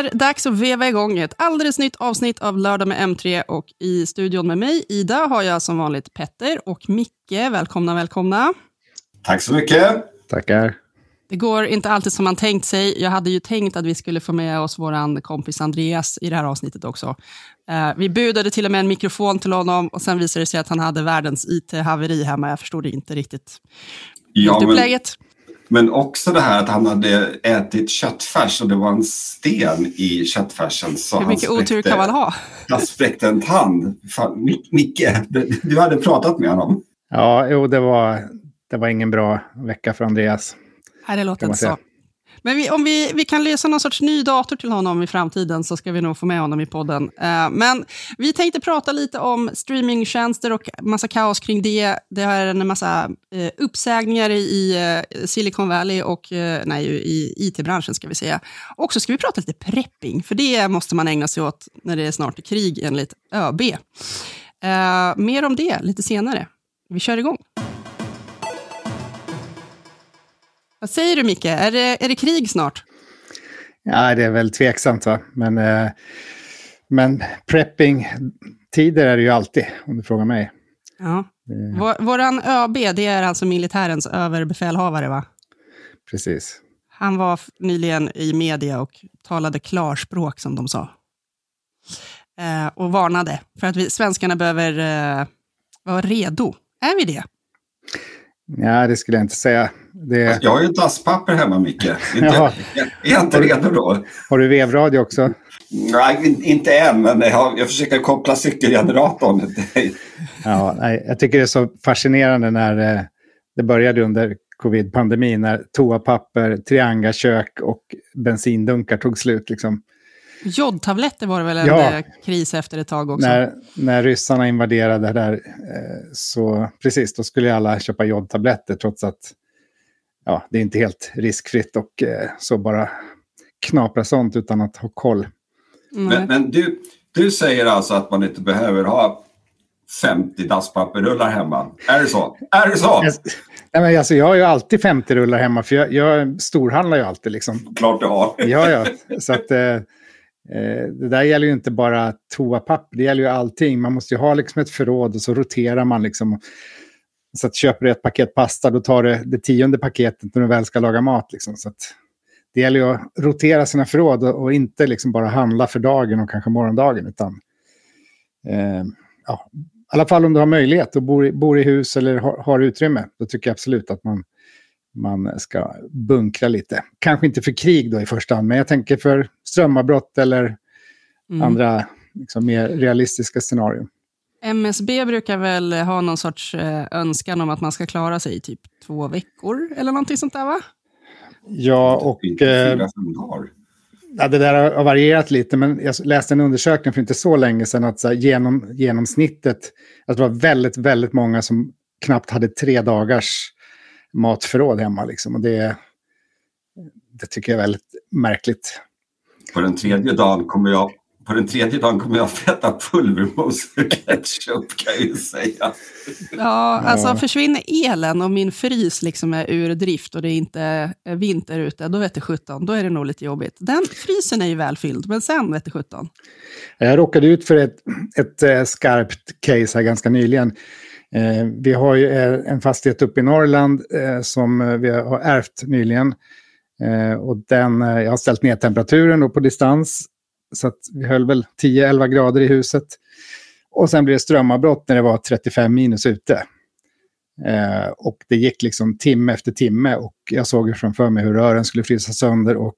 Är dags att veva igång ett alldeles nytt avsnitt av Lördag med M3 och i studion med mig, Ida, har jag som vanligt Petter och Micke. Välkomna, välkomna. Tack så mycket. Tackar. Det går inte alltid som man tänkt sig. Jag hade ju tänkt att vi skulle få med oss vår kompis Andreas i det här avsnittet också. Uh, vi budade till och med en mikrofon till honom och sen visade det sig att han hade världens IT-haveri hemma. Jag förstod inte riktigt ja, men, men också det här att han hade ätit köttfärs och det var en sten i köttfärsen. Så Hur mycket spräckte, otur kan man ha? Han spräckte en tand. Fan, Micke, du hade pratat med honom. Ja, jo, det var, det var ingen bra vecka för Andreas. Nej, det låter inte så. Men vi, om vi, vi kan lösa någon sorts ny dator till honom i framtiden så ska vi nog få med honom i podden. Uh, men vi tänkte prata lite om streamingtjänster och massa kaos kring det. Det är en massa uh, uppsägningar i uh, Silicon Valley och nej, i IT-branschen ska vi säga. Och så ska vi prata lite prepping, för det måste man ägna sig åt när det är snart krig enligt ÖB. mer om det lite senare. Vi kör igång. Vad säger du Micke, är det, är det krig snart? Ja, det är väl tveksamt va, men, eh, men prepping-tider är det ju alltid om du frågar mig. Ja. Vår, våran ÖB, det är alltså militärens överbefälhavare va? Precis. Han var nyligen i media och talade klarspråk som de sa. Eh, och varnade för att vi svenskarna behöver eh, vara redo. Är vi det? Ja, det skulle jag inte säga. Det... Jag har ju dasspapper hemma, Micke. Inte, ja. Är jag inte redo då? Har du vevradio också? Nej, inte än, men jag, jag försöker koppla cykelgeneratorn. ja, nej, jag tycker det är så fascinerande när eh, det började under covid-pandemin, när toapapper, triangakök och bensindunkar tog slut. Liksom. Jodtabletter var det väl en ja, eh, kris efter ett tag också? När, när ryssarna invaderade där, eh, så precis, då skulle alla köpa jodtabletter trots att ja, det är inte helt riskfritt och eh, så bara knapra sånt utan att ha koll. Men, men, du, du säger alltså att man inte behöver ha 50 dasspapperrullar hemma. Är det så? Är det så? Jag, nej, men alltså, jag har ju alltid 50 rullar hemma för jag, jag storhandlar ju alltid. Liksom. Klart du har. ja, ja. Så att, Eh, Eh, det där gäller ju inte bara toapapper, det gäller ju allting. Man måste ju ha liksom ett förråd och så roterar man. Liksom. Så att köper du ett paket pasta, då tar du det tionde paketet när du väl ska laga mat. Liksom. Så det gäller ju att rotera sina förråd och, och, inte liksom bara handla för dagen och kanske morgondagen. Utan, eh, ja, I alla fall om du har möjlighet och bor, bor i hus eller har, har utrymme. Då tycker jag absolut att man man ska bunkra lite. Kanske inte för krig då i första hand, men jag tänker för strömavbrott eller mm. andra liksom, mer realistiska scenarion. MSB brukar väl ha någon sorts eh, önskan om att man ska klara sig i typ två veckor eller någonting sånt där va? Ja, och... Eh, ja, det där har varierat lite, men jag läste en undersökning för inte så länge sedan att så här, genom, genomsnittet, att det var väldigt, väldigt många som knappt hade tre dagars matförråd hemma. Liksom. Och det, det tycker jag är väldigt märkligt. På den tredje dagen kommer jag på den tredje dagen kommer jag att äta pulvermos och ketchup kan jag ju säga. Ja, alltså ja. försvinner elen och min frys liksom är ur drift och det är inte är vinter ute, då vet det 17. Då är det nog lite jobbigt. Den frysen är ju välfylld, men sen vet det 17. Jag råkade ut för ett, ett eh, skarpt case här ganska nyligen. Eh, vi har ju eh, en fastighet uppe i Norrland eh, som eh, vi har ärvt nyligen. Eh, och den, jag har ställt ner temperaturen på distans. Så att vi höll väl 10-11 grader i huset. Och sen blev det strömavbrott när det var 35 minus ute. Eh, och det gick liksom timme efter timme och jag såg framför mig hur rören skulle frysa sönder. Och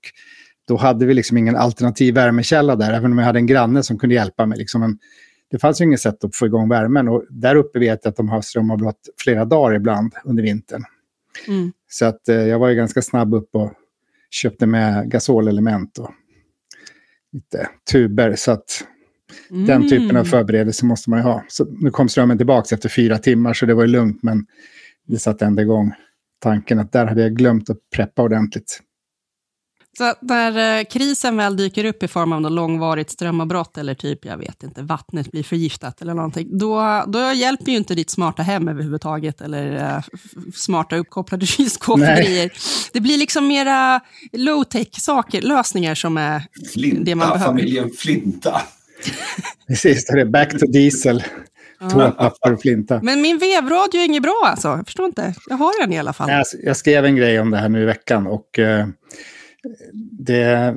då hade vi liksom ingen alternativ värmekälla där, även om jag hade en granne som kunde hjälpa mig. Liksom en, det fanns ju inget sätt att få igång värmen. Och där uppe vet jag att de har strömavbrott flera dagar ibland under vintern. Mm. Så att, eh, jag var ju ganska snabb upp och köpte med gasolelement och lite tuber. Så att mm. den typen av förberedelse måste man ju ha. Så nu kom strömmen tillbaka efter fyra timmar så det var ju lugnt. Men det satte ändå igång tanken att där hade jag glömt att preppa ordentligt. Så när eh, krisen väl dyker upp i form av något långvarigt strömavbrott eller typ, jag vet inte, vattnet blir förgiftat eller någonting, då, då hjälper ju inte ditt smarta hem överhuvudtaget eller uh, smarta uppkopplade kylskåp. Det blir liksom mera low-tech saker, lösningar som är Flinta, det man behöver. familjen Flinta. Precis, det är back to diesel. Toapapper och flinta. Men min vevradio är inget bra alltså. Jag förstår inte. Jag har den i alla fall. Jag, jag skrev en grej om det här nu i veckan och eh, det,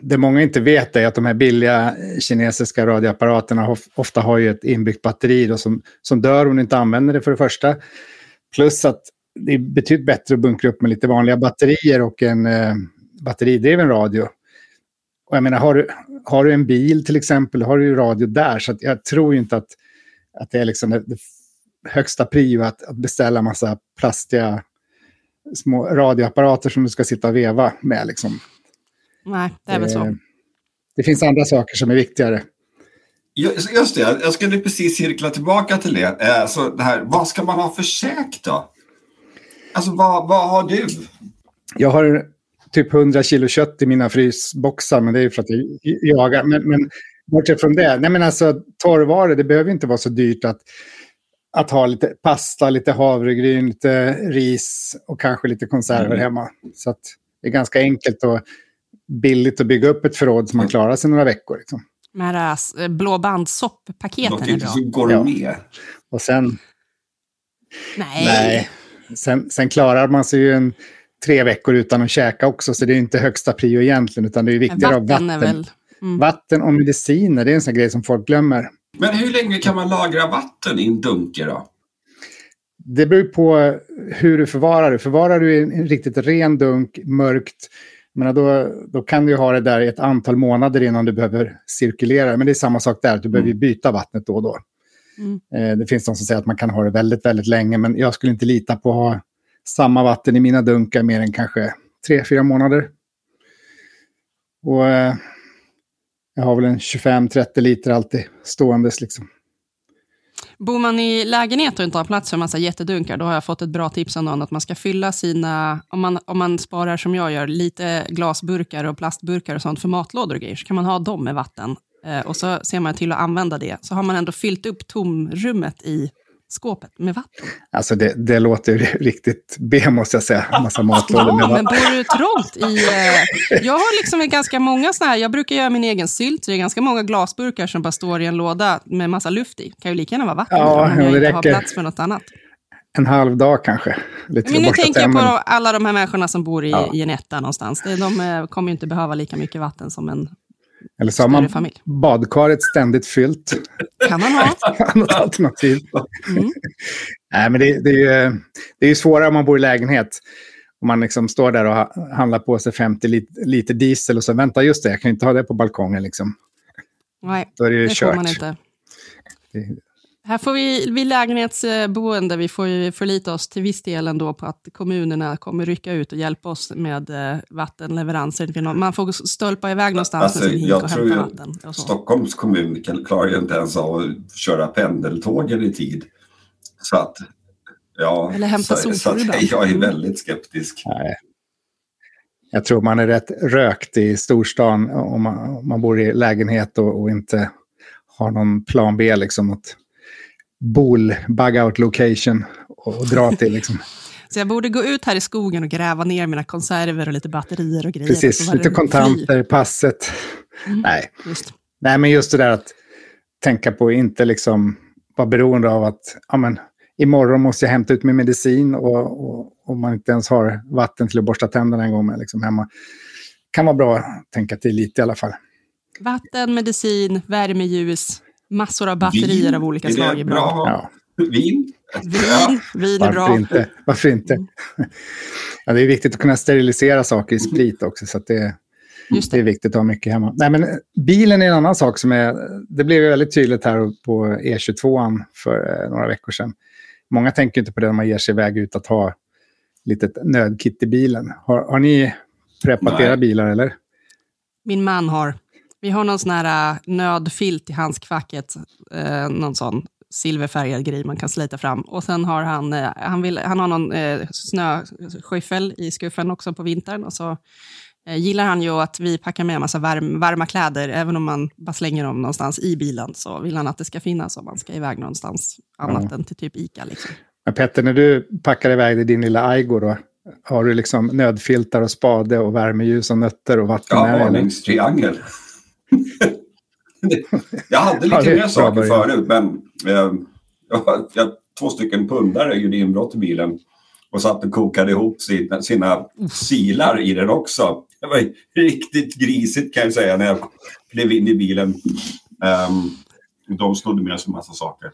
det många inte vet är att de här billiga kinesiska radioapparaterna ofta har ju ett inbyggt batteri då, som, som dör om du inte använder det för det första. Plus att det är betydligt bättre att bunkra upp med lite vanliga batterier och en eh, batteridriven radio. Och jag menar, har du, har du en bil till exempel, har du ju radio där. Så jag tror ju inte att, att det är liksom det, det högsta prio att, att beställa massa plastiga små radioapparater som du ska sitta och veva med. Liksom. Nej, det är väl så. Det finns andra saker som är viktigare. Just det, jag skulle precis cirkla tillbaka till det. Alltså det här, vad ska man ha för käk då? Alltså vad, vad har du? Jag har typ 100 kilo kött i mina frysboxar, men det är ju för att jag jagar. Men, men bortsett från det, nej men alltså torrvaror, det behöver inte vara så dyrt att, att ha lite pasta, lite havregryn, lite ris och kanske lite konserver mm. hemma. Så att det är ganska enkelt och billigt att bygga upp ett förråd som man klarar sig några veckor. Liksom. Med det blåbandsopp-paketen är bra. så går ja. med. Och sen... Nej. nej. Sen, sen klarar man sig ju en tre veckor utan att käka också, så det är inte högsta prio egentligen, utan det är viktigare vatten. vatten. Väl... Mm. Vatten och mediciner, det är en sån grej som folk glömmer. Men hur länge kan man lagra vatten i en dunke då? Det beror på hur du förvarar det. Förvarar du i en riktigt ren dunk, mörkt, men då, då kan du ha det där i ett antal månader innan du behöver cirkulera. Men det är samma sak där, du behöver mm. byta vattnet då och då. Mm. Eh, det finns de som säger att man kan ha det väldigt, väldigt länge, men jag skulle inte lita på att ha samma vatten i mina dunkar mer än kanske tre, fyra månader. Och eh, jag har väl en 25-30 liter alltid ståendes liksom. Bor man i lägenhet och inte har plats för en massa jättedunkar, då har jag fått ett bra tips av någon att man ska fylla sina, om man, om man sparar som jag gör, lite glasburkar och plastburkar och sånt för matlådor och grejer, så kan man ha dem med vatten. Eh, och så ser man till att använda det. Så har man ändå fyllt upp tomrummet i skåpet med vatten. Alltså det, det låter riktigt B måste jag säga. Massa matlådor ja, med vatten. men bor du trångt i... Eh, jag har liksom ganska många sådana här, jag brukar göra min egen sylt, det är ganska många glasburkar som bara står i en låda med massa luft i. kan ju lika gärna vara vatten ja, om jag inte räcker. har plats för något annat. En halv dag kanske. Lite men nu tänker jag på alla de här människorna som bor i, ja. i en etta någonstans. De eh, kommer ju inte behöva lika mycket vatten som en eller så har man familj. badkaret ständigt fyllt. kan man ha. Annat alternativ. Mm. Nej, men det, det, är ju, det är svårare om man bor i lägenhet. Om man liksom står där och handlar på sig 50 liter diesel och så vänta just det, jag kan inte ha det på balkongen. Liksom. Nej, Då är det, ju det kört. får man inte. Det, här får vi, vi lägenhetsboende, vi får ju förlita oss till viss del ändå på att kommunerna kommer rycka ut och hjälpa oss med eh, vattenleveranser. Man får stolpa iväg någonstans alltså, med sin hink och hämta vatten. Och Stockholms kommun klarar ju inte ens av att köra pendeltågen i tid. Så att, ja, Eller hämta så, så att jag är väldigt skeptisk. Nej. Jag tror man är rätt rökt i storstan om man, om man bor i lägenhet och, och inte har någon plan B. Liksom, att Bol, bug out location och dra till. Liksom. Så jag borde gå ut här i skogen och gräva ner mina konserver och lite batterier och grejer. Precis, lite kontanter, fly. passet. Mm, Nej. Just. Nej, men just det där att tänka på inte liksom vara beroende av att ja, men, imorgon måste jag hämta ut min medicin och, och man inte ens har vatten till att borsta tänderna en gång med liksom, hemma. kan vara bra att tänka till lite i alla fall. Vatten, medicin, värmeljus, Massor av batterier vin, av olika är slag är bra. bra. Ja. Vin? Vin, vin är bra. Varför inte? Varför inte? Ja, det är viktigt att kunna sterilisera saker i sprit också. Så det, det. det, är viktigt att ha mycket hemma. Nej, men bilen är en annan sak som är... Det blev väldigt tydligt här på E22 för eh, några veckor sedan. Många tänker inte på det när man ger sig iväg ut att ha litet nödkit i bilen. Har, har ni preppat Nej. era bilar eller? Min man har. Vi har någon sån här äh, nödfilt i handskfacket, eh, någon sån, silverfärgad grej man kan slita fram. Och sen har han, eh, han, vill, han har någon eh, snöskyffel i skuffen också på vintern. Och så eh, gillar han ju att vi packar med en massa varm, varma kläder, även om man bara slänger dem någonstans i bilen, så vill han att det ska finnas om man ska iväg någonstans annat ja. än till typ Ica. Liksom. Men Petter, när du packar iväg din lilla Aigo då, har du liksom nödfiltar och spade och värmeljus och nötter och vatten ja, dig? Varningstriangel. Jag hade lite mer saker förut, men eh, jag, jag, två stycken pundare gjorde inbrott i bilen och satt och kokade ihop sina, sina silar i den också. Det var riktigt grisigt kan jag säga när jag klev in i bilen. Um, de snodde med sig en massa saker.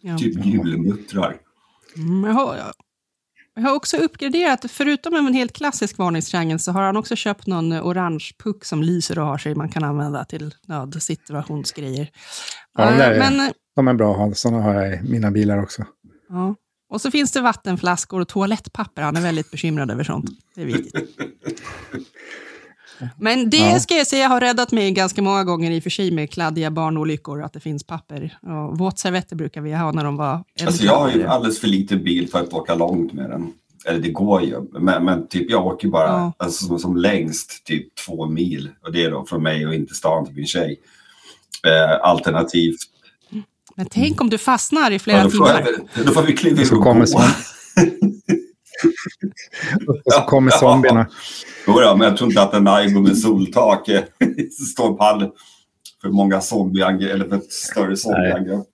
Ja. Typ julmuttrar. Mm, jag, har, jag har också uppgraderat, förutom en helt klassisk varningstriangel så har han också köpt någon orange puck som lyser och har sig man kan använda till nödsituationsgrejer. Ja, de, är, Men, de är bra att ha, sådana har jag i mina bilar också. Ja. Och så finns det vattenflaskor och toalettpapper. Han är väldigt bekymrad över sånt. Det är viktigt. Men det ja. ska jag säga har räddat mig ganska många gånger i och för sig med kladdiga barnolyckor, att det finns papper. Och våtservetter brukar vi ha när de var Alltså jag har ju alldeles för liten bil för att åka långt med den. Eller det går ju, men, men typ jag åker bara ja. alltså, som, som, längst typ två mil. Och det är då från mig och inte stan till min tjej. Eh, alternativt. Men tänk om du fastnar i flera ja, då timmar. Jag, då får vi kliva in och gå. och så kommer zombierna. Jo, ja, men jag tror inte att en Aigo med soltak står pall för många zombieangrepp eller för ett större zombieangrepp.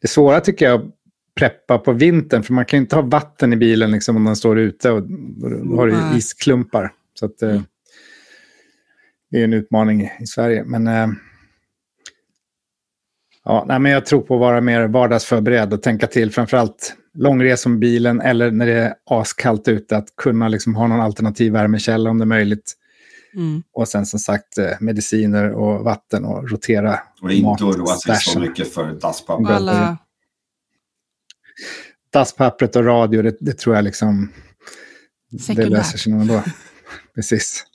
Det svåra tycker jag preppa på vintern, för man kan ju inte ha vatten i bilen liksom, om den står ute och då har du isklumpar. Så att, eh, det är en utmaning i Sverige. Men, eh, ja, nej, men jag tror på att vara mer vardagsförberedd och tänka till. Framförallt långresor med bilen eller när det är askallt ute, att kunna liksom ha någon alternativ värmekälla om det är möjligt. Mm. Och sen som sagt eh, mediciner och vatten och rotera Och inte oroa sig så mycket för dasspapper. Alla... Dasspappret och radio, det, det tror jag liksom... Sekundär. Det löser sig nog ändå. Precis.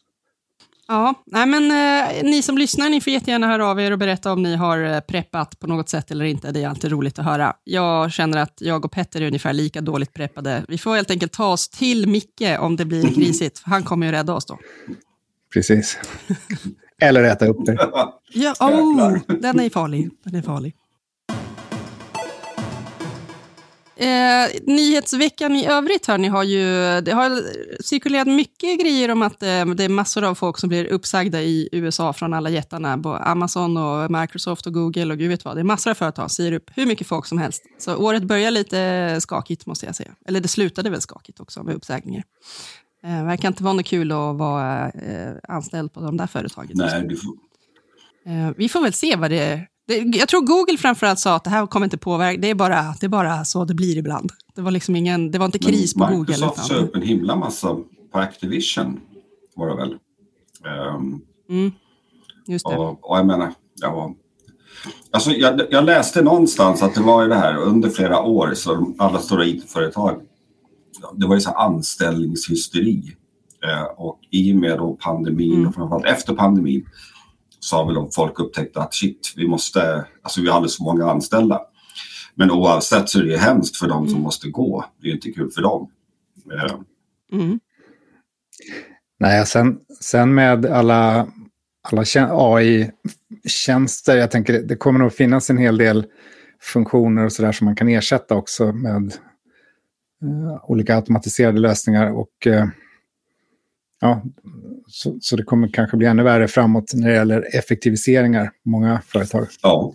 Ja, nej men eh, ni som lyssnar, ni får jättegärna höra av er och berätta om ni har eh, preppat på något sätt eller inte. Det är alltid roligt att höra. Jag känner att jag och Petter är ungefär lika dåligt preppade. Vi får helt enkelt ta oss till Micke om det blir krisigt. Han kommer ju rädda oss då. Precis. eller äta upp det. Ja, oh, den är farlig. Den är farlig. Eh, nyhetsveckan i övrigt hörni, har ju, det har cirkulerat mycket grejer om att eh, det är massor av folk som blir uppsagda i USA från alla jättarna. Amazon, och Microsoft och Google och gud vet vad. Det är massor av företag som säger upp hur mycket folk som helst. Så året börjar lite skakigt måste jag säga. Eller det slutade väl skakigt också med uppsägningar. Eh, verkar inte vara något kul att vara eh, anställd på de där företagen. Nej, du får... eh, vi får väl se vad det det, jag tror Google framförallt sa att det här kommer inte påverka, det är bara, det är bara så det blir ibland. Det var liksom ingen, det var inte kris Men på Google. Microsoft upp en himla massa på Activision, var det väl? Um, mm, just det. Och, och jag menar, ja, alltså jag, jag, läste någonstans att det var ju det här under flera år så alla stora IT-företag, det var ju så anställningshysteri. Eh, och i och med då pandemin mm. och framförallt efter pandemin så har väl folk upptäckt att shit, vi måste, alltså vi har alldeles för många anställda. Men oavsett så är det hemskt för de mm. som måste gå. Det är inte kul för dem. Eh. Mm. Nej, sen, sen med alla, alla AI-tjänster, jag tänker det kommer nog finnas en hel del funktioner och sådär som man kan ersätta också med uh, olika automatiserade lösningar. Och uh, ja, så, så, det kommer kanske bli ännu värre framåt när det gäller effektiviseringar många företag. Ja.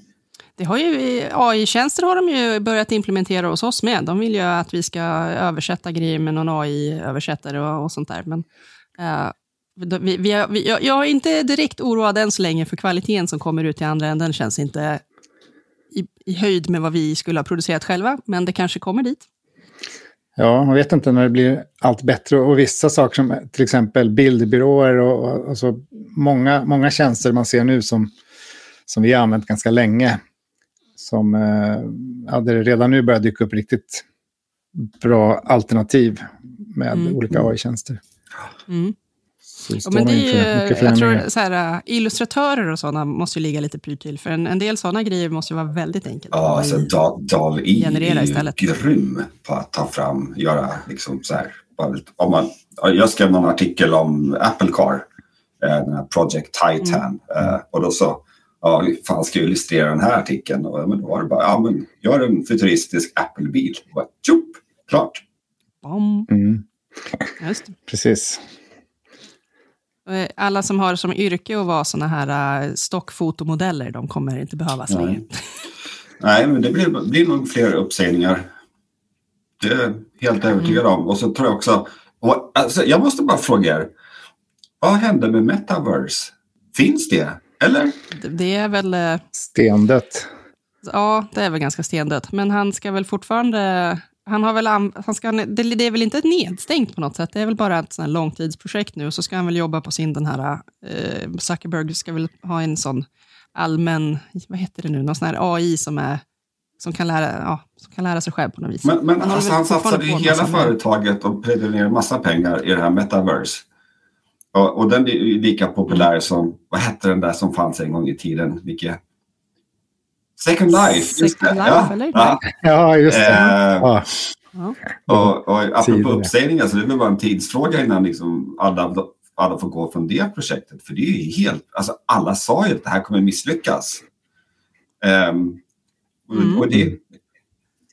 Det har ju, AI-tjänster har de ju börjat implementera hos oss med. De vill ju att vi ska översätta grejer med någon AI-översättare och, och, sånt där. Men, uh, vi, vi, vi, jag, jag är inte direkt oroad än så länge för kvaliteten som kommer ut i andra änden känns inte i, i höjd med vad vi skulle ha producerat själva, men det kanske kommer dit. Ja, man vet inte när det blir allt bättre. Och vissa saker som till exempel bildbyråer och alltså många, många tjänster man ser nu som, som vi har använt ganska länge. Som eh, ja, det redan nu börjar dyka upp riktigt bra alternativ med mm. olika AI-tjänster. Mm. Så ja, men det är ju, jag tror så här, äh, illustratörer och sådana måste ju ligga lite pyrt till, för en, en del sådana grejer måste ju vara väldigt enkelt. Ja, alltså DAL-I är ju istället. grym på att ta fram, göra liksom så här. Om man, jag skrev någon artikel om Apple Car, äh, den här Project Titan, mm. och då så ja, fan ska jag illustrera den här artikeln? Och, men då var det bara, ja men gör en futuristisk Apple-bil. Tjopp, klart. Mm. Just. Precis. Eh, alla som har som yrke att vara sådana här uh, stockfotomodeller, de kommer inte behövas Nej. längre. Nej, men det blir, blir nog fler uppsägningar. Det är jag helt övertygad mm. om. Och så tror jag också, och, alltså, jag måste bara fråga er, vad hände med metaverse? Finns det? Eller? Det är väl... Uh, stendött. Ja, det är väl ganska stendött. Men han ska väl fortfarande han har väl, han ska, det, det är väl inte nedstängt på något sätt, det är väl bara ett sån långtidsprojekt nu, och så ska han väl jobba på sin, den här, eh, Zuckerberg ska väl ha en sån allmän, vad heter det nu, någon sån här AI som är som kan, lära, ja, som kan lära sig själv på något vis. Men, men han, alltså, han satsade i hela företaget och predde ner massa pengar i det här metaverse. Och, och den är lika populär som, vad hette den där som fanns en gång i tiden, Micke? Second Life. Just Second det. Life, ja. eller? Ja, ja just det. Eh, ja. Och, och apropå uppsägningar så det är väl bara en tidsfråga innan liksom alla, alla får gå från det projektet. För det är ju helt, alltså alla sa ju att det här kommer misslyckas. Um, mm. och det,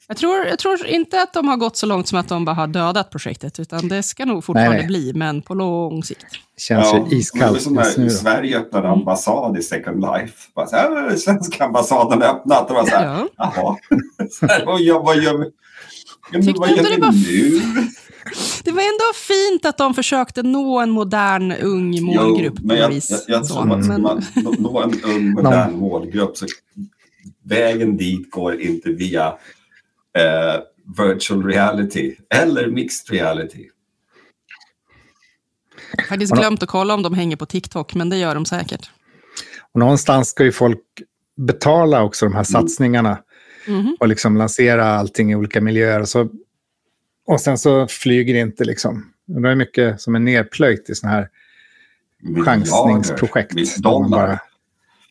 jag tror, jag tror inte att de har gått så långt som att de bara har dödat projektet, utan det ska nog fortfarande nej, nej. bli, men på lång sikt. Känns ja, ju iskallt som när Sverige öppnade ambassad i Second Life. Bara så här, svenska ambassaden öppnat. Och bara så här, ja. jaha. Så här, vad gör, vad gör vi? Vad gör vi nu? Det var ändå fint att de försökte nå en modern, ung målgrupp. Jo, men jag, jag, jag tror att men... man nå en ung, modern målgrupp så vägen dit går inte via eh, virtual reality eller mixed reality. Jag har faktiskt glömt att kolla om de hänger på TikTok, men det gör de säkert. Och någonstans ska ju folk betala också de här mm. satsningarna. Mm. Och liksom lansera allting i olika miljöer. Och, så, och sen så flyger det inte liksom. Det är mycket som är nerplöjt i sådana här Miljarder. chansningsprojekt. Man bara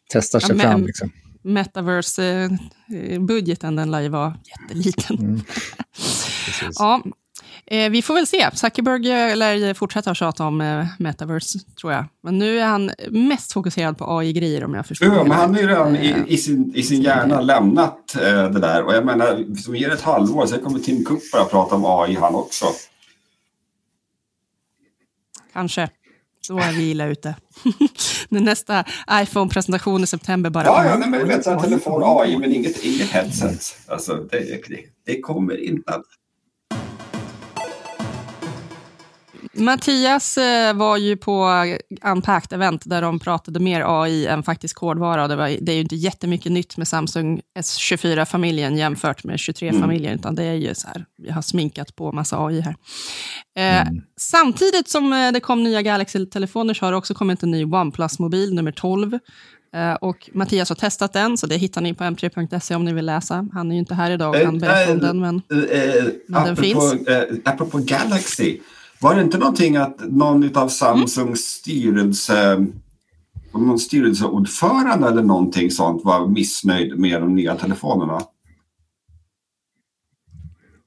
testar sig ja, men, fram. Liksom metaverse-budgeten, den lär ju vara jätteliten. Mm. ja, eh, vi får väl se. Zuckerberg lär fortsätta tjata om eh, metaverse, tror jag. Men nu är han mest fokuserad på AI-grejer, om jag förstår Ja, men han har ju redan i, i, sin, i sin hjärna lämnat eh, det där. Och jag menar, som ger ett halvår, sen kommer Tim Cook bara prata om AI han också. Kanske. Då är vi illa ute. Nu nästa iPhone-presentation i september bara... Ja, ja nej, men vet att telefon AI, men inget, inget headset. Alltså, det, det, det kommer inte att... Mattias eh, var ju på Unpacked event där de pratade mer AI än faktisk kodvara. Det, var, det är ju inte jättemycket nytt med Samsung S24-familjen jämfört med 23-familjen, mm. utan det är ju så här, vi har sminkat på massa AI här. Eh, mm. Samtidigt som eh, det kom nya Galaxy-telefoner så har det också kommit en ny OnePlus-mobil, nummer 12. och Mattias har testat den, så det hittar ni på m3.se om ni vill läsa. Han är ju inte här idag och kan berätta om den, men, men den finns. apropå Galaxy, var det inte någonting att någon av Samsungs styrelse någon styrelseordförande eller någonting sånt var missnöjd med de nya telefonerna?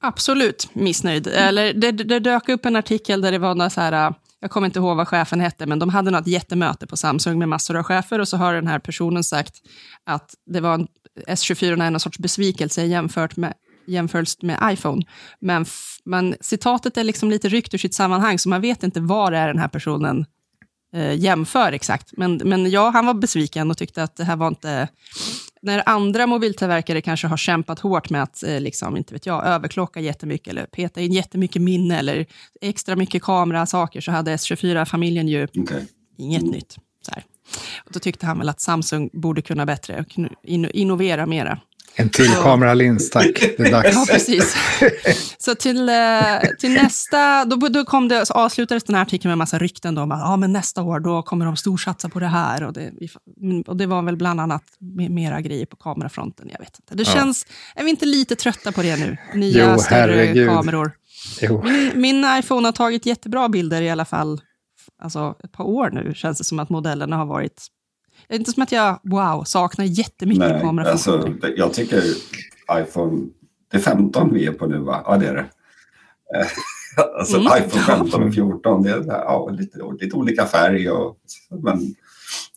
Absolut missnöjd. Eller det, det dök upp en artikel där det var några så här, äh, jag kommer inte ihåg vad chefen hette, men de hade något jättemöte på Samsung med massor av chefer och så har den här personen sagt att det var en, S24 är någon sorts besvikelse jämfört med jämförelse med iPhone. Men, men citatet är liksom lite ryckt ur sitt sammanhang, så man vet inte vad det är den här personen eh, jämför exakt. Men, men ja, han var besviken och tyckte att det här var inte... När andra mobiltillverkare kanske har kämpat hårt med att eh, liksom, inte vet jag, överklocka jättemycket eller peta in jättemycket minne eller extra mycket kamerasaker så hade S24-familjen ju okay. inget nytt. Så här. Och då tyckte han väl att Samsung borde kunna bättre och innovera mera. En till kameralins, tack. Det är dags. Ja, precis. Så till, eh, till nästa, då, då kom det, så avslutades den här artikeln med en massa rykten om att ja, men nästa år då kommer de storsatsa på det här. Och det, och det var väl bland annat mera grejer på kamerafronten. Jag vet inte. Det känns, ja. är vi inte lite trötta på det nu? Nya, jo, större herregud. kameror. Jo. Min, min, iPhone har tagit jättebra bilder i alla fall alltså, ett par år nu, känns det som att modellerna har varit... Det är inte som att jag, wow, saknar jättemycket Nej, kamerafunktioner. alltså, det- jag tycker iPhone... Det är 15 vi är på nu, va? Ja, det är det. Eh, Alltså Mm. iPhone 15 och 14, det är ja, lite, lite olika färg. Och, men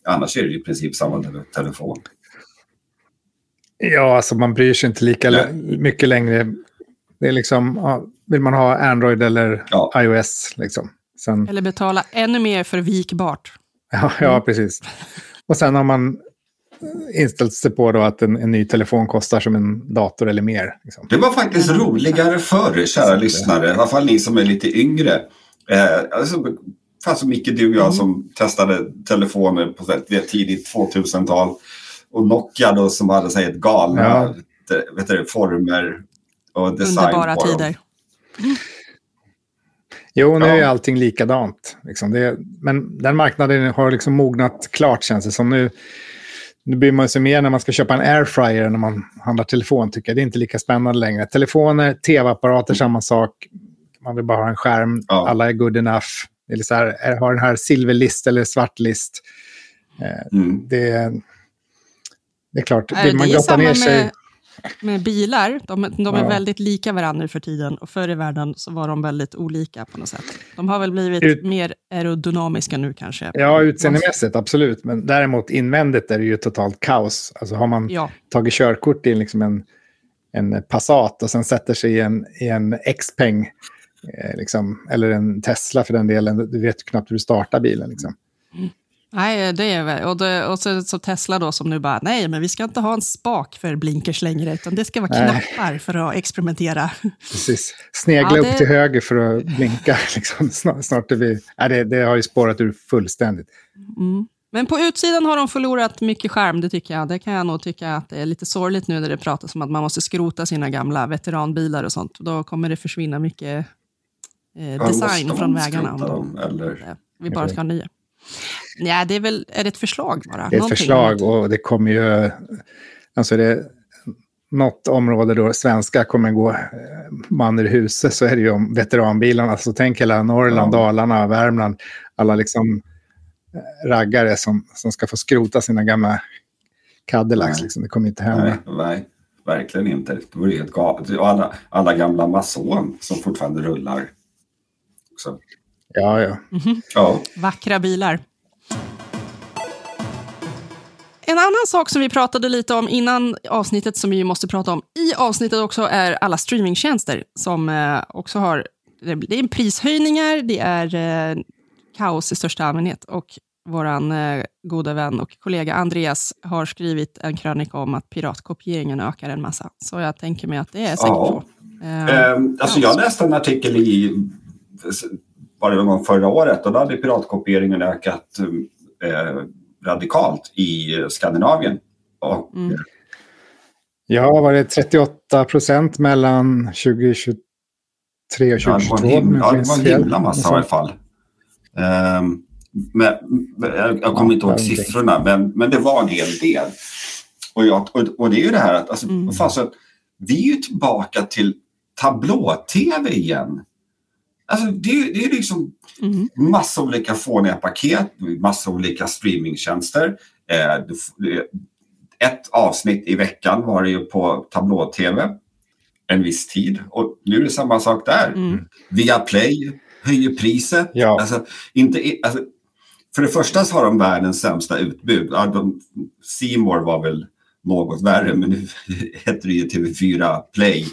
annars är det i princip samma telefon. Ja, alltså man bryr sig inte lika Nej. mycket längre. Det är liksom, ja, vill man ha Android eller Ja. iOS liksom. Sen, Eller betala ännu mer för vikbart. ja, ja, precis. Och sen har man inställt sig på då att en, en ny telefon kostar som en dator eller mer. Liksom. Det var faktiskt roligare förr, kära lyssnare. I alla fall ni som är lite yngre. Eh, alltså, fanns så Micke, du och jag som testade telefoner på ett tidigt 2000-tal. Och Nokia då som hade så här, ett galna Ja. det- vet du, former och design Underbara på dem. tider. Jo, nu Ja. är allting likadant. Liksom. Det, men den marknaden har liksom mognat klart känns det som. Nu, nu bryr man sig mer när man ska köpa en airfryer än när man handlar telefon. tycker jag. Det är inte lika spännande längre. Telefoner, tv-apparater, samma sak. Man vill bara ha en skärm. Ja. Alla är good enough. Eller så här, är- har den här silverlist eller svartlist. Mm. Det, det är klart, Nej, vill man det är grotta ner sig... med, med bilar. De, de är Ja. väldigt lika varandra för tiden. Och förr i världen så var de väldigt olika på något sätt. De har väl blivit Ut- mer aerodynamiska nu kanske. Ja, utseendemässigt, absolut. Men däremot invändigt är det ju totalt kaos. Alltså har man Ja, tagit körkort i liksom en, en Passat och sen sätter sig i en, i en Xpeng, eh, liksom, eller en Tesla för den delen, du vet knappt hur du startar bilen. Liksom. Nej, det är väl. Och, det, och så, så Tesla då som nu bara, nej, men vi ska inte ha en spak för blinkers längre, utan det ska vara Nej. knappar för att experimentera. Precis. Snegla Ja, upp det- till höger för att blinka. Liksom. Snart, snart är vi... Nej, det, det har ju spårat ur fullständigt. Mm. Men på utsidan har de förlorat mycket skärm, det tycker jag. Det kan jag nog tycka att det är lite sorgligt nu när det pratas om att man måste skrota sina gamla veteranbilar och sånt. Då kommer det försvinna mycket eh, design från vägarna. Om de, eller? vi bara ska ha nya. Nej, det är väl är det ett förslag bara. Det är ett Någonting förslag annat. och det kommer ju... Alltså det något område då svenska kommer gå eh, man ur huset så är det ju om veteranbilarna. Så tänk hela Norrland, Ja. Dalarna, Värmland. Alla liksom eh, raggare som, som ska få skrota sina gamla Cadillacs. Liksom. Det kommer inte hända. Nej, nej, verkligen inte. Det vore helt galet. Och Alla, alla gamla Mason som fortfarande rullar. Så, Ja, ja. ja. Vackra bilar. En annan sak som vi pratade lite om innan avsnittet, som vi måste prata om i avsnittet också, är alla streamingtjänster som eh, också har... Det är prishöjningar, det är eh, kaos i största allmänhet. Och vår eh, goda vän och kollega Andreas har skrivit en krönika om att piratkopieringen ökar en massa. Så jag tänker mig att det är säkert Ja. så. Eh, Ehm, alltså jag läste en artikel i var det någon förra året och då hade piratkopieringen ökat eh, radikalt i Skandinavien. Och, Mm. Ja, var det 38 procent mellan 2023 och Ja, det var 2022? en himla, om jag ja, det var en himla massa i alla fall. Ehm, men, jag, jag kommer inte ihåg siffrorna, men, men det var en hel del. Och, jag, och, och det är ju det här att alltså, Mm. vad fasen, vi är ju tillbaka till tablå-tv igen. Alltså, det, det är liksom mm. massa olika fåniga paket, massa olika streamingtjänster. Eh, det- ett avsnitt i veckan var det ju på tablå-tv en viss tid och nu är det samma sak där. Mm. Via Play höjer priset. Ja. Alltså, inte, alltså, för det första så har de världens sämsta utbud. Ja, de, C More var väl något värre, men nu heter det ju TV4 Play.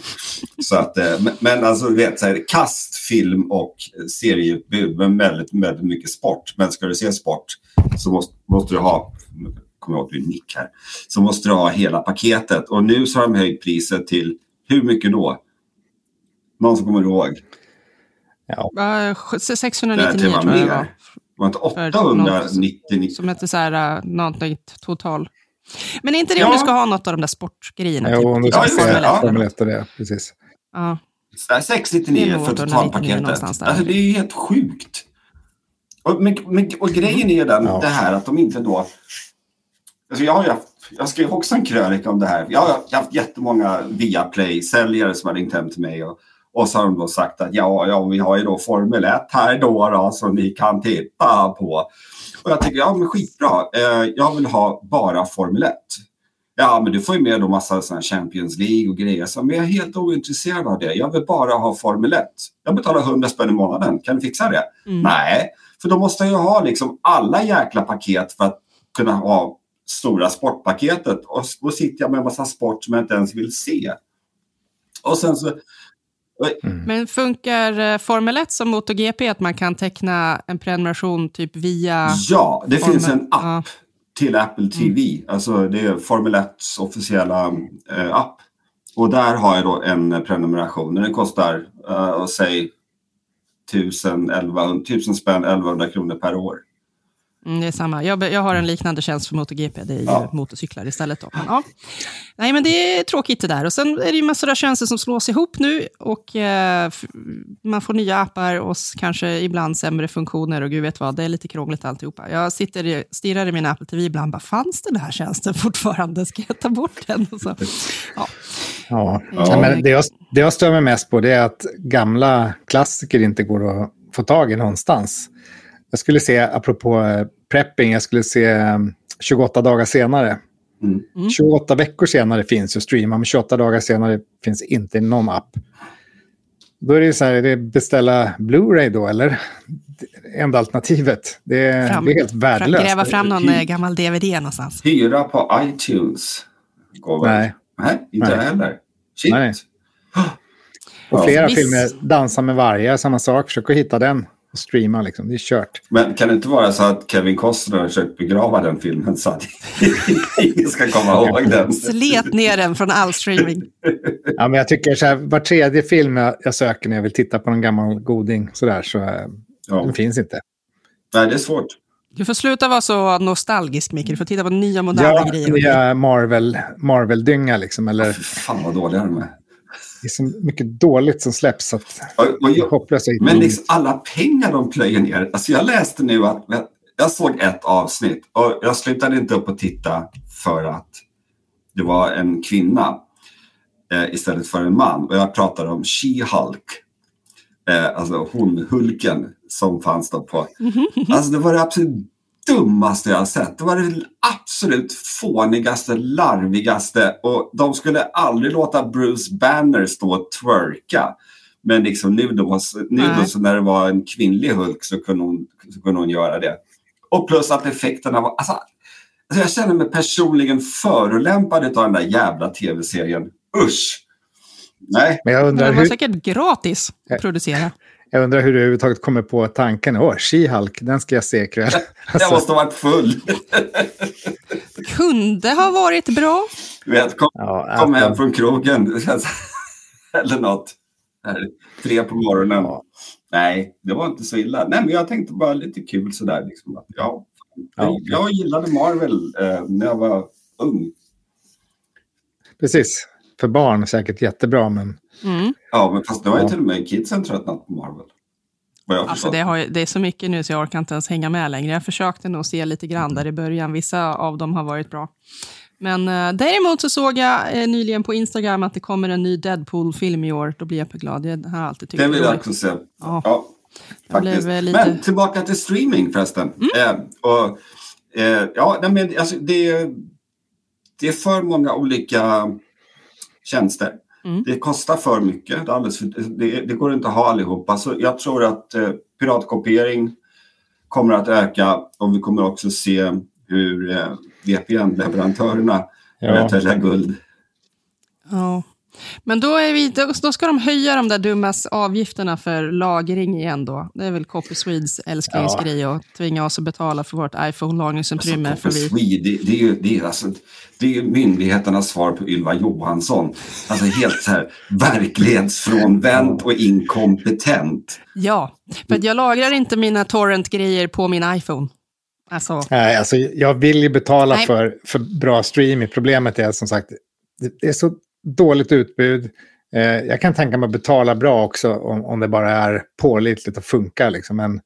Så att, eh, men, alltså, vet, så här, kast film och serieutbud, men väldigt, väldigt mycket sport. Men ska du se sport så måste, måste du ha, kommer jag ihåg är nick här, så måste du ha hela paketet. Och nu så har de höjt priset till, hur mycket då? Någon som kommer ihåg? Ja, 699 Det var tror jag det var. Var det inte För något 899? Som heter så här, uh, någonting total. Men är inte det Ja. om du ska ha något av de där sportgrejerna? Jo, om du typ, ska Ja, typ Formel ett Ja. eller Formel något. 1 och det, precis. Ja. Så här, 699 Det är nog för 899 totalpaketet. Alltså, det är ju helt sjukt. Och, men, men, och grejen är den, Ja. det här att de inte då... Alltså jag, har ju haft, jag skrev också en krönika om det här. Jag har haft jättemånga Viaplay-säljare som har ringt hem till mig och, Och så har de då sagt att ja, ja vi har ju då Formel 1 här då, då som ni kan titta på. Och jag tycker, ja men skitbra. Eh, jag vill ha bara Formel 1. Ja, men du får ju med då massa såna Champions League och grejer. Så, men jag är helt ointresserad av det. Jag vill bara ha Formel 1. Jag betalar 100 spänn i månaden. Kan du fixa det? Mm. Nej, för då måste jag ju ha liksom alla jäkla paket för att kunna ha stora sportpaketet. Och då sitter jag med en massa sport som jag inte ens vill se. Och sen så... Mm. Men funkar eh, Formel 1 som MotoGP, att man kan teckna en prenumeration typ via... Ja, det Formel... finns en app. Ja till Apple TV. Mm. Alltså det är Formel 1s officiella eh, app. Och där har jag då en prenumeration. Den kostar, uh, säg, 1000, 1100, 1000 spänn, 1100 kronor per år. Mm, det är samma. Jag, jag har en liknande tjänst för MotoGP. Det är ja. motorcyklar istället. Då. Men, ja. Nej, men det är tråkigt det där. Och Sen är det ju massor av tjänster som slås ihop nu. och eh, Man får nya appar och kanske ibland sämre funktioner. och gud vet vad, Det är lite krångligt alltihopa. Jag sitter stirrar i min Apple TV ibland. Bara, Fanns den här tjänsten fortfarande? Ska jag ta bort den? Och så, ja. Ja. ja. men det, jag, det jag stör mig mest på det är att gamla klassiker inte går att få tag i någonstans. Jag skulle se, apropå eh, prepping, jag skulle se 28 um, dagar senare. Mm. 28 veckor senare finns att streama, men 28 dagar senare finns inte i någon app. Då är det så här, är det beställa Blu-ray då, eller? Enda alternativet. Det är, fram, det är helt värdelöst. Gräva fram någon Hy eh, gammal DVD någonstans. Hyra på iTunes. Går Nej. Nej, inte Nej. heller. Shit. Nej. Och flera ja. filmer, Dansa med vargar, samma sak. Försök att hitta den och streama. Liksom. Det är kört. Men kan det inte vara så att Kevin Costner har försökt begrava den filmen så att ingen ska komma ihåg den? Slet ner den från all streaming. ja, men jag tycker så här, var tredje film jag söker när jag vill titta på någon gammal goding så där, så äh, ja. den finns inte. Nej, det är svårt. Du får sluta vara så nostalgisk, Micke. Du får titta på nya moderna ja, grejer. Ja, nya Marvel, Marvel-dynga liksom. Eller... Oh, fan vad dåliga de är. Det är så mycket dåligt som släpps. Att och, och jag, men liksom alla pengar de plöjer ner. Alltså jag läste nu att jag såg ett avsnitt och jag slutade inte upp och titta för att det var en kvinna eh, istället för en man. Och jag pratade om She-Hulk. Eh, alltså hon, Hulken som fanns då på. Alltså det var det absolut dummaste jag sett. Det var det absolut fånigaste, larvigaste och de skulle aldrig låta Bruce Banner stå och twerka. Men liksom nu, då, nu då, så när det var en kvinnlig Hulk så kunde, hon, så kunde hon göra det. Och plus att effekterna var... Alltså, alltså jag känner mig personligen förolämpad av den där jävla tv-serien. Usch! Nej. Men jag undrar Men den var hur... säkert gratis att producera. Jag undrar hur du överhuvudtaget kommer på tanken. Åh, She-Hulk, den ska jag se ikväll. Alltså. Jag måste ha varit full. Kunde ha varit bra. Du vet, kom, ja, kom hem från krogen. Eller något. Tre på morgonen. Ja. Nej, det var inte så illa. Nej, men jag tänkte bara lite kul sådär. Liksom, att, ja, ja. Jag gillade Marvel eh, när jag var ung. Precis. För barn säkert jättebra, men Mm. Ja, men fast nu har ju till och med kidsen tröttnat på Marvel. Alltså det, har, det är så mycket nu så jag orkar inte ens hänga med längre. Jag försökte nog se lite grann där i början. Vissa av dem har varit bra. Men eh, däremot så såg jag eh, nyligen på Instagram att det kommer en ny Deadpool-film i år. Då blir jag glad. Jag har alltid tyckt det vill jag också se. Ja. ja faktiskt. Lite... Men tillbaka till streaming förresten. Mm. Eh, och, eh, ja, men, alltså, det, det är för många olika tjänster. Mm. Det kostar för mycket. Det, alldeles det, det, går inte att ha allihopa. Så jag tror att eh, piratkopiering kommer att öka och vi kommer också se hur eh, VPN-leverantörerna börjar tälja guld. Ja. Men då, är vi, då ska de höja de där dumma avgifterna för lagring igen då. Det är väl Copy Swedes älsklingsgrej ja. att tvinga oss att betala för vårt iPhone-lagringsutrymme. Alltså, Copy Swede, det, det, är ju, det, är alltså, det är myndigheternas svar på Ylva Johansson. Alltså helt så här verklighetsfrånvänt och inkompetent. Ja, för jag lagrar inte mina torrent-grejer på min iPhone. Alltså. Nej, alltså jag vill ju betala för, för bra streaming. Problemet är som sagt, det är så dåligt utbud. Eh, jag kan tänka mig att betala bra också om, om det bara är pålitligt och funkar. Liksom. Men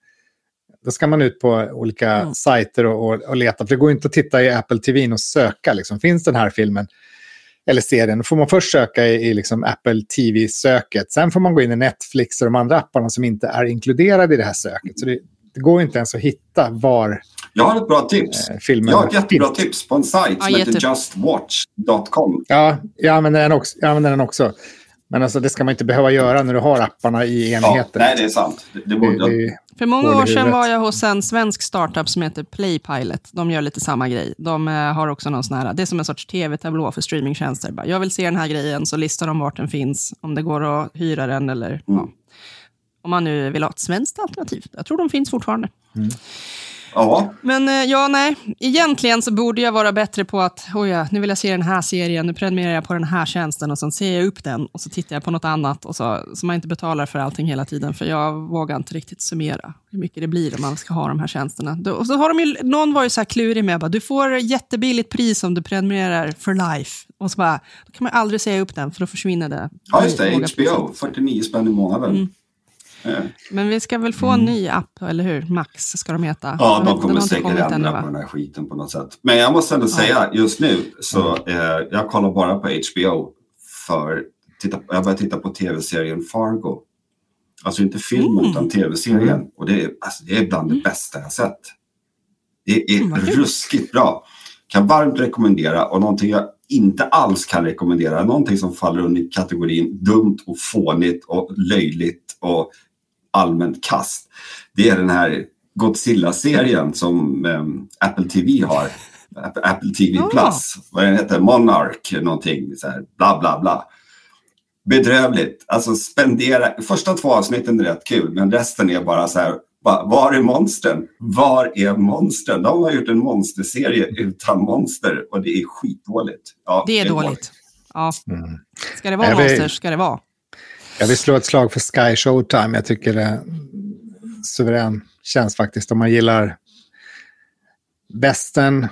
då ska man ut på olika mm. sajter och, och, och, leta. För det går inte att titta i Apple TV och söka. Liksom. Finns den här filmen? eller serien, då får man först söka i, i liksom Apple TV-söket. Sen får man gå in i Netflix och de andra apparna som inte är inkluderade i det här söket. Så det, det går inte ens att hitta var Jag har ett bra tips. eh, filmen Jag har ett jättebra tips på en sajt som Ja, heter justwatch.com. Ja, jag använder, den också, jag använder den också. Men alltså, det ska man inte behöva göra när du har apparna i Ja, enheten. nej, det är sant. Det, det borde, Det- det- För många år sedan var jag hos en svensk startup som heter Playpilot. De gör lite samma grej. De eh, har också någon sån här, det är som en sorts tv-tablå för streamingtjänster. Bara, Jag vill se den här grejen, så listar de vart den finns, om det går att hyra den eller ja. Om man nu vill ha ett svenskt alternativ. Jag tror de finns fortfarande. Ja, Men eh, ja, nej. Egentligen så borde jag vara bättre på att, oj ja, nu vill jag se den här serien, nu prenumererar jag på den här tjänsten och sen ser jag upp den och så tittar jag på något annat och så, så man inte betalar för allting hela tiden. För jag vågar inte riktigt summera hur mycket det blir om man ska ha de här tjänsterna. Och så har de ju, någon var ju så här klurig med, bara, du får jättebilligt pris om du prenumererar for life. Och så bara, då kan man aldrig säga upp den för då försvinner det. ja just det. HBO, 49 spänn i månaden. Mm. Eh, Men vi ska väl få en ny app, eller hur? Max ska de heta. Mm. Ja, de kommer säkert ändra på den här skiten på något sätt. Men jag måste ändå säga, just nu så eh, jag kollar bara på HBO för titta, jag börjar titta på tv-serien Fargo. Alltså inte filmen Mm. utan tv-serien. Och det är, alltså, det är bland det bästa jag sett. Det är Mm, ruskigt bra. Kan varmt rekommendera och någonting jag inte alls kan rekommendera. Någonting som faller under kategorin dumt och fånigt och löjligt och allmänt kast. Det är den här Godzilla-serien som ehm, Apple TV har. App- Apple TV. Plus. Vad den heter? Monarch någonting. Så här, bla bla bla. Bedrövligt. Alltså spendera. Första två avsnitten är rätt kul men resten är bara så här. va- Var är monstren? Var är monstren? De har gjort en monsterserie utan monster och det är skitdåligt. Ja, Det är dåligt. Ja. Mm. Ska det vara vill- monster ska det vara. Jag vill slå ett slag för Sky Showtime. Jag tycker det är suverän tjänst faktiskt. Om man gillar västern,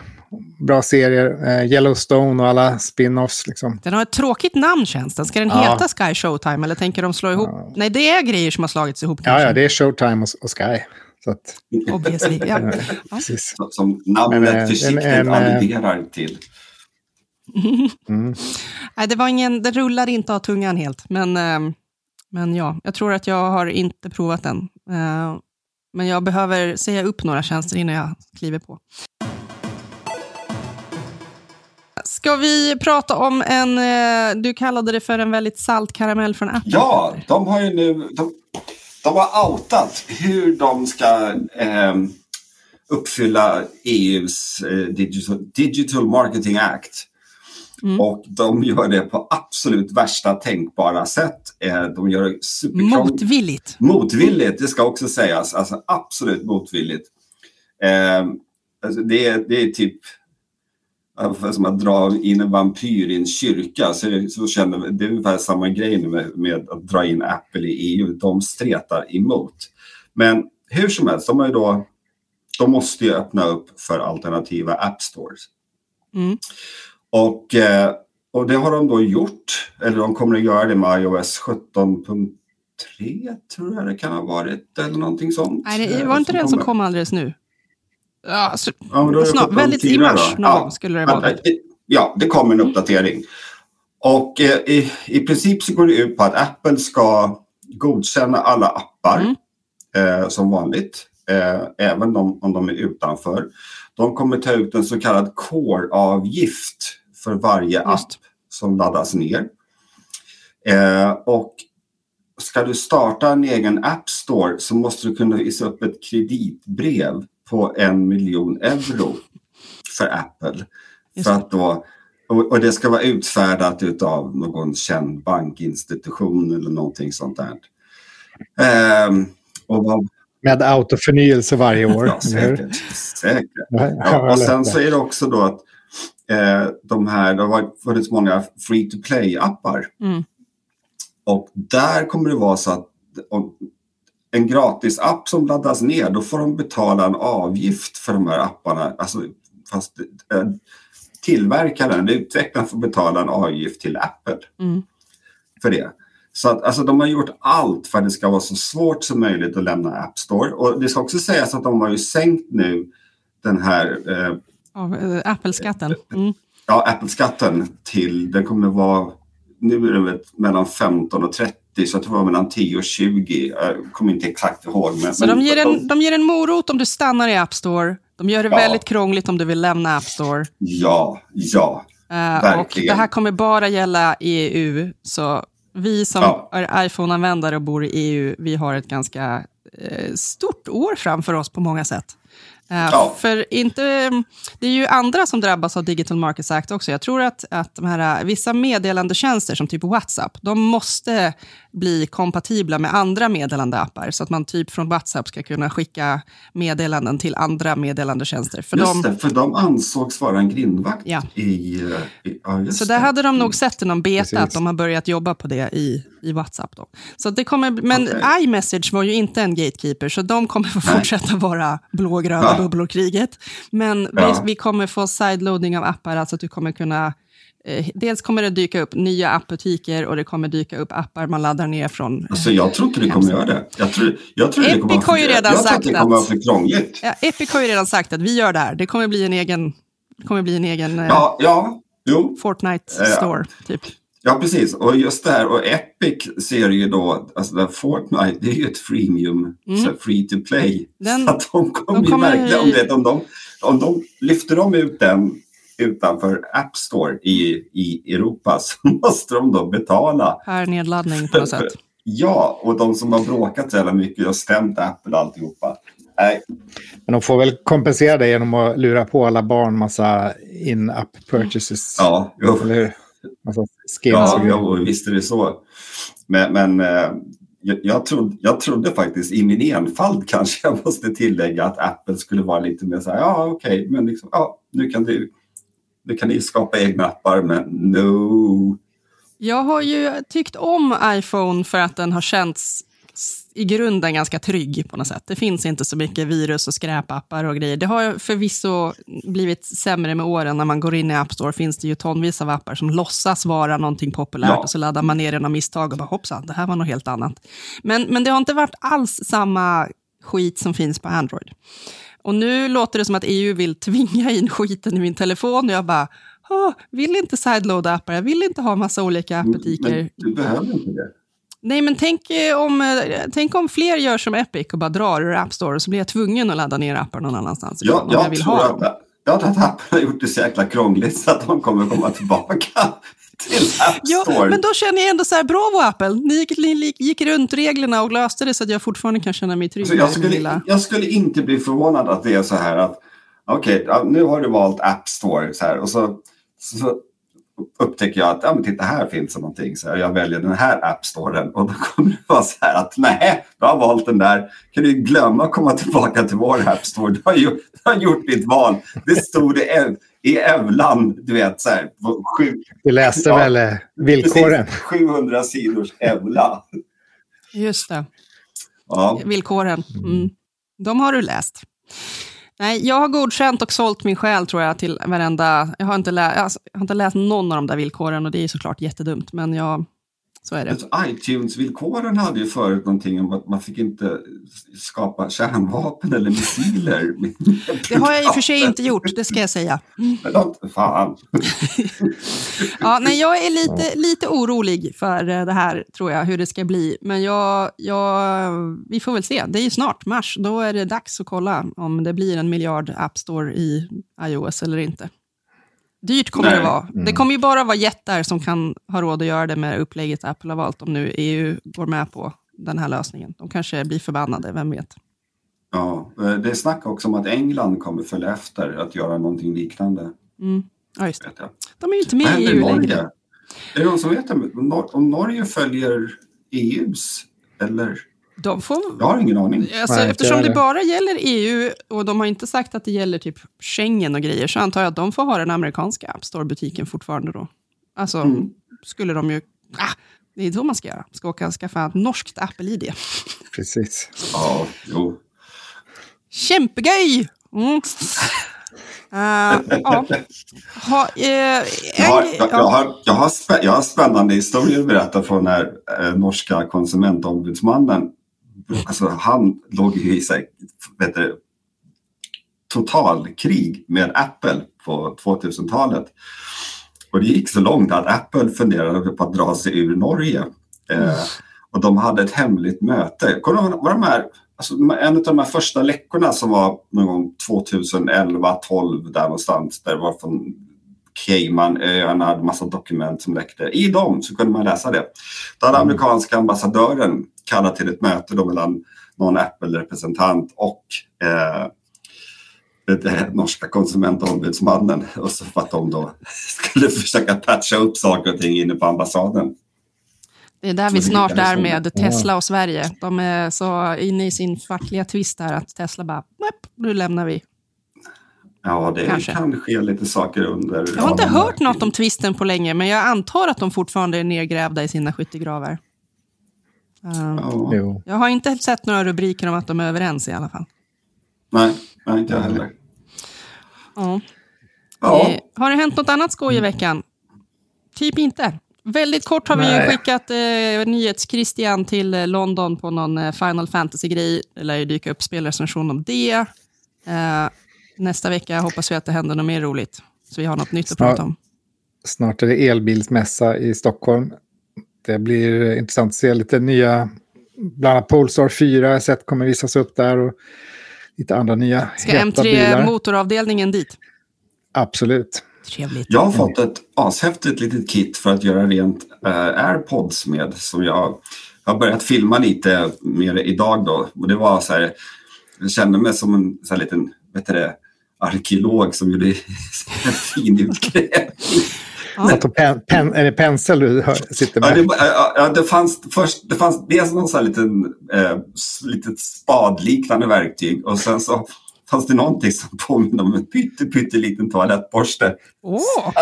bra serier, eh, Yellowstone och alla spin-offs. Liksom. Den har ett tråkigt namn känns den. Ska den Ja. heta Sky Showtime eller tänker de slå ihop? Nej, det är grejer som har slagits ihop Ja, kanske. ja, det är Showtime och, och Sky. Så att, Obviously. Ja. Ja. Ja. precis. Som namnet Men, eh, försiktigt en- en, eh, alluderar till. Mm. Nej, det, var ingen, det rullar inte av tungan helt. Men, ehm, men ja, jag tror att jag har inte provat den. Eh, men jag behöver säga upp några tjänster innan jag kliver på. Ska vi prata om en, eh, du kallade det för en väldigt salt karamell från Apple? Ja, de har ju nu de, de har outat hur de ska eh, uppfylla EUs eh, Digital, Digital Marketing Act. Mm. Och de gör det på absolut värsta tänkbara sätt. Eh, de gör det superkrångligt. Motvilligt. Motvilligt, det ska också sägas. Alltså absolut motvilligt. Eh, alltså det, är, det är typ som att dra in en vampyr i en kyrka. Så, det- så känner, det är ungefär samma grej med, med att dra in Apple i EU. De stretar emot. Men hur som helst, de, ju då, de måste ju öppna upp för alternativa app stores. Mm. Och, eh, och det har de då gjort. Eller de kommer att göra det med iOS 17.3 tror jag det kan ha varit. Eller någonting sånt. Nej, det Eh, var inte den som kom alldeles nu? Ja, så, Ja, men då är det snart, 17.4 väldigt i mars någon Ja. skulle det vara. Ja, det kommer en uppdatering. Och eh, i, i princip så går det ut på att Apple ska godkänna alla appar Mm. eh, som vanligt. Eh, även de, om de är utanför. De kommer ta ut en så kallad core-avgift för varje app Just. som laddas ner. Eh, och ska du starta en egen App Store så måste du kunna visa upp ett kreditbrev på en miljon euro för Apple. Just För att då, och, och det ska vara utfärdat av någon känd bankinstitution eller någonting sånt där. Ehm, och vad, Med autoförnyelse varje år. ja, säkert. säkert. Ja, och sen så är det också då att eh, de här, det har funnits många free to play-appar. Mm. Och där kommer det vara så att en gratis app som laddas ner, då får de betala en avgift för de här apparna. Alltså, fast eh, tillverkaren, utvecklaren får betala en avgift till Apple Mm. för det. Så att, alltså, de har gjort allt för att det ska vara så svårt som möjligt att lämna App Store. Och det ska också sägas att de har ju sänkt nu den här eh, Av eh, Apple-skatten. Mm. ja, Apple-skatten till, den kommer vara, nu är det mellan 15 och 30 så jag tror det var mellan 10 och 20. Jag kommer inte exakt ihåg. Men, så men, de, ger en, de ger en morot om du stannar i App Store. De gör det Ja. väldigt krångligt om du vill lämna App Store. Ja, ja. Eh, och det här kommer bara gälla EU. Så vi som Ja. är iPhone-användare och bor i EU, vi har ett ganska eh, stort år framför oss på många sätt. Eh, Ja. För inte, det är ju andra som drabbas av Digital Markets Act också. Jag tror att, att de här, eh, vissa meddelandetjänster som typ WhatsApp, de måste bli kompatibla med andra meddelandeappar. Så att man typ från WhatsApp ska kunna skicka meddelanden till andra meddelandetjänster. För Just de, det, för de ansågs vara en grindvakt Ja. i, eh, i... Ja, Så där det. hade de nog sett i någon beta Precis. att de har börjat jobba på det i, i WhatsApp. Då. Så det kommer, men Okej. iMessage var ju inte en gatekeeper, så de kommer få fortsätta vara blågröna Ja. Bubblor-kriget. Men Ja. vi, vi kommer få sideloading av appar, alltså att du kommer kunna eh, Dels kommer det dyka upp nya appbutiker och det kommer dyka upp appar man laddar ner från... Alltså, jag tror inte det kommer göra det. Jag tror, jag tror det Epic kommer vara har ju redan jag sagt att det kommer att- vara för krångligt. Ja, Epic har ju redan sagt att vi gör det här. Det kommer bli en egen, det kommer bli en egen eh, Ja, ja, jo. Fortnite Ja. Store, typ. Ja, precis. Och just det här, och Epic ser ju då, alltså där Fortnite, det är ju ett freemium, så här free to play. Mm. Den- så att de kommer de ju kommer verkligen, om, det, om, de, om de lyfter de ut den utanför App Store i, i Europa så måste de då betala. Per nedladdning på något sätt. Ja, och de som har bråkat så jävla mycket och stämt Apple och alltihopa. Nej, Men de får väl kompensera det genom att lura på alla barn massa in-app purchases. ja, jo. Eller hur? Och Ja, jo, visst är det så. Men, men eh, jag, jag, trodde, jag trodde faktiskt i min enfald kanske jag måste tillägga att Apple skulle vara lite mer så här, ja okej, men liksom, ja, nu kan du, nu kan ni skapa egna appar, men no. Jag har ju tyckt om iPhone för att den har känts i grunden ganska trygg på något sätt. Det finns inte så mycket virus och skräpappar och grejer. Det har förvisso blivit sämre med åren. När man går in i App Store finns det ju tonvis av appar som låtsas vara någonting populärt Ja. och så laddar man ner den av misstag och bara hoppsan, det här var något helt annat. Men, men det har inte varit alls samma skit som finns på Android. Och nu låter det som att EU vill tvinga in skiten i min telefon och jag bara, "Åh, vill inte sideloada appar, jag vill inte ha massa olika appbutiker. Men du behöver inte det. Nej, men tänk eh, om, eh, tänk om fler gör som Epic och bara drar ur App Store och så blir jag tvungen att ladda ner appar någon annanstans ifrån Jag, om jag jag, vill tror ha att, jag tror att Apple har gjort det så jäkla krångligt så att de kommer komma tillbaka till App Ja, Store. men då känner jag ändå så här, bravo Apple, ni gick, ni gick runt reglerna och löste det så att jag fortfarande kan känna mig trygg Så med jag, skulle, lilla... jag skulle inte bli förvånad att det är så här att okej, ja, nu har du valt App Store så här, och så, så upptäcker jag att ja, men titta här finns det någonting. Så jag väljer den här App Storen och då kommer det vara så här att nej, du har valt den där. Kan du glömma att komma tillbaka till vår App Store. Du har, du har gjort ditt val. Det stod i, ev, i Evlan, du vet så här, på sju, Du läste Ja. väl eh, villkoren? precis, 700 sidors Evla. Just det, Ja. villkoren. Mm. De har du läst. Nej, jag har godkänt och sålt min själ tror jag till varenda... Jag har inte, lä... alltså, jag har inte läst någon av de där villkoren och det är såklart jättedumt, men jag... Så är det. ITunes-villkoren hade ju förut någonting om att man fick inte skapa kärnvapen eller missiler. Det har jag i och för sig inte gjort, det ska jag säga. Men Fan. Ja, nej, jag är lite, lite orolig för det här, tror jag, hur det ska bli. Men jag, jag, vi får väl se. Det är ju snart, mars. Då är det dags att kolla om det blir en miljard App Store i iOS eller inte. Dyrt kommer Nej. det vara. Det kommer ju bara vara jättar som kan ha råd att göra det med upplägget Apple har valt, om nu EU går med på den här lösningen. De kanske blir förbannade, vem vet. Ja, eh, det är snack också om att England kommer följa efter att göra någonting liknande. Mm. Ja, just det. De är ju inte med i EU längre. Norge? Är det någon som vet om Norge följer EUs? Eller? De får Jag har ingen aning. Alltså, Nej, eftersom det bara gäller EU och de har inte sagt att det gäller typ Schengen och grejer så antar jag att de får ha den amerikanska App Store-butiken fortfarande då. Alltså, Mm. skulle de ju... Ah, det är så man ska göra. Ska åka och skaffa ett norskt Apple-ID. Precis. Ja, jo. Kämpegöj! Mm. Eh, ja. Ha, eh, Jag en har, grej- jag, jag, har, jag, har spä, jag har spännande historier att berätta från när eh, norska konsumentombudsmannen, alltså han låg ju i sig, vet du, totalkrig med Apple på 2000-talet. Och det gick så långt att Apple funderade på att dra sig ur Norge. Eh, och de hade ett hemligt möte. Kommer du de här, alltså, en av de här första läckorna som var någon gång 2011, 12 där någonstans. Där det var från Caymanöarna, hade massa dokument som läckte. I dem så kunde man läsa det. Då hade amerikanska ambassadören kallat till ett möte då mellan någon Apple-representant och eh, det norska konsumentombudsmannen och så för att de då skulle försöka patcha upp saker och ting inne på ambassaden. Det är där vi snart är med Tesla och Sverige. De är så inne i sin fackliga twist här att Tesla bara, nu lämnar vi. Ja, det Kanske. kan ske lite saker under... Jag har inte hört något om twisten på länge, men jag antar att de fortfarande är nedgrävda i sina skyttegravar. Um, ja. Jag har inte sett några rubriker om att de är överens i alla fall. Nej, nej inte jag heller. Ja. ja. Eh, har det hänt något annat skoj i veckan? Typ inte. Väldigt kort har Nej. vi skickat eh, nyhets-Christian till eh, London på någon eh, Final Fantasy-grej. Det lär ju dyka upp spelrecension om det. Eh, nästa vecka hoppas vi att det händer något mer roligt. Så vi har något nytt att prata om. Snart är det elbilsmässa i Stockholm. Det blir intressant att se lite nya, bland annat Polestar 4 sett kommer visas upp där. Och lite andra nya Ska M3 motoravdelningen dit? Absolut. Trevligt. Jag har fått ett ashäftigt litet kit för att göra rent äh, airpods med som jag har börjat filma lite mer idag då. Och det var så här, jag kände mig som en så här liten, vet du det, arkeolog som gjorde en fin utgrävning. Ja. Pen, pen, är det pensel du sitter med? Ja, det, ja, det, fanns, först, det fanns dels någon sån här liten, eh, litet spadliknande verktyg och sen så fanns det någonting som påminner om en pytteliten toalettborste. Oh.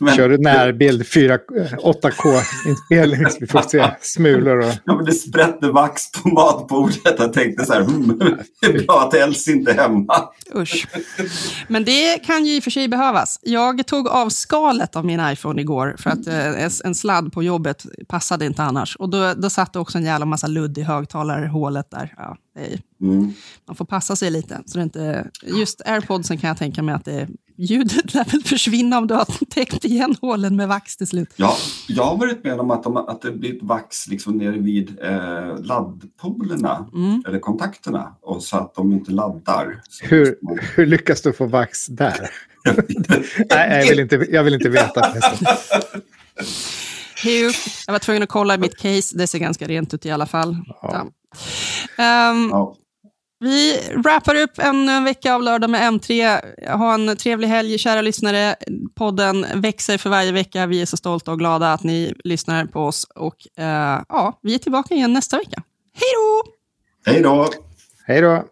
Men, Kör du närbild 8K-inspelning så vi får se smulor. Och... Ja, men det sprätte vax på matbordet. Jag tänkte så här, hmm, det är bra att Els inte är hemma. Usch. Men det kan ju i och för sig behövas. Jag tog av skalet av min iPhone igår för att eh, en sladd på jobbet passade inte annars. Och då, då satt det också en jävla massa ludd i högtalarhålet där. Ja, mm. Man får passa sig lite. Så det inte, just airpodsen kan jag tänka mig att det ljudet lär väl försvinna om du har täckt igen hålen med vax till slut. Ja, jag har varit med om att, de, att det blir vax liksom nere vid eh, laddpolerna mm. eller kontakterna och så att de inte laddar. Hur, man... hur lyckas du få vax där? Nej, jag vill inte, jag vill inte veta. Jag var tvungen att kolla i mitt case. Det ser ganska rent ut i alla fall. Ja. Um, ja. Vi wrappar upp en vecka av lördag med M3. Ha en trevlig helg, kära lyssnare. Podden växer för varje vecka. Vi är så stolta och glada att ni lyssnar på oss. Och uh, ja, Vi är tillbaka igen nästa vecka. Hej då! Hej då! Hej då!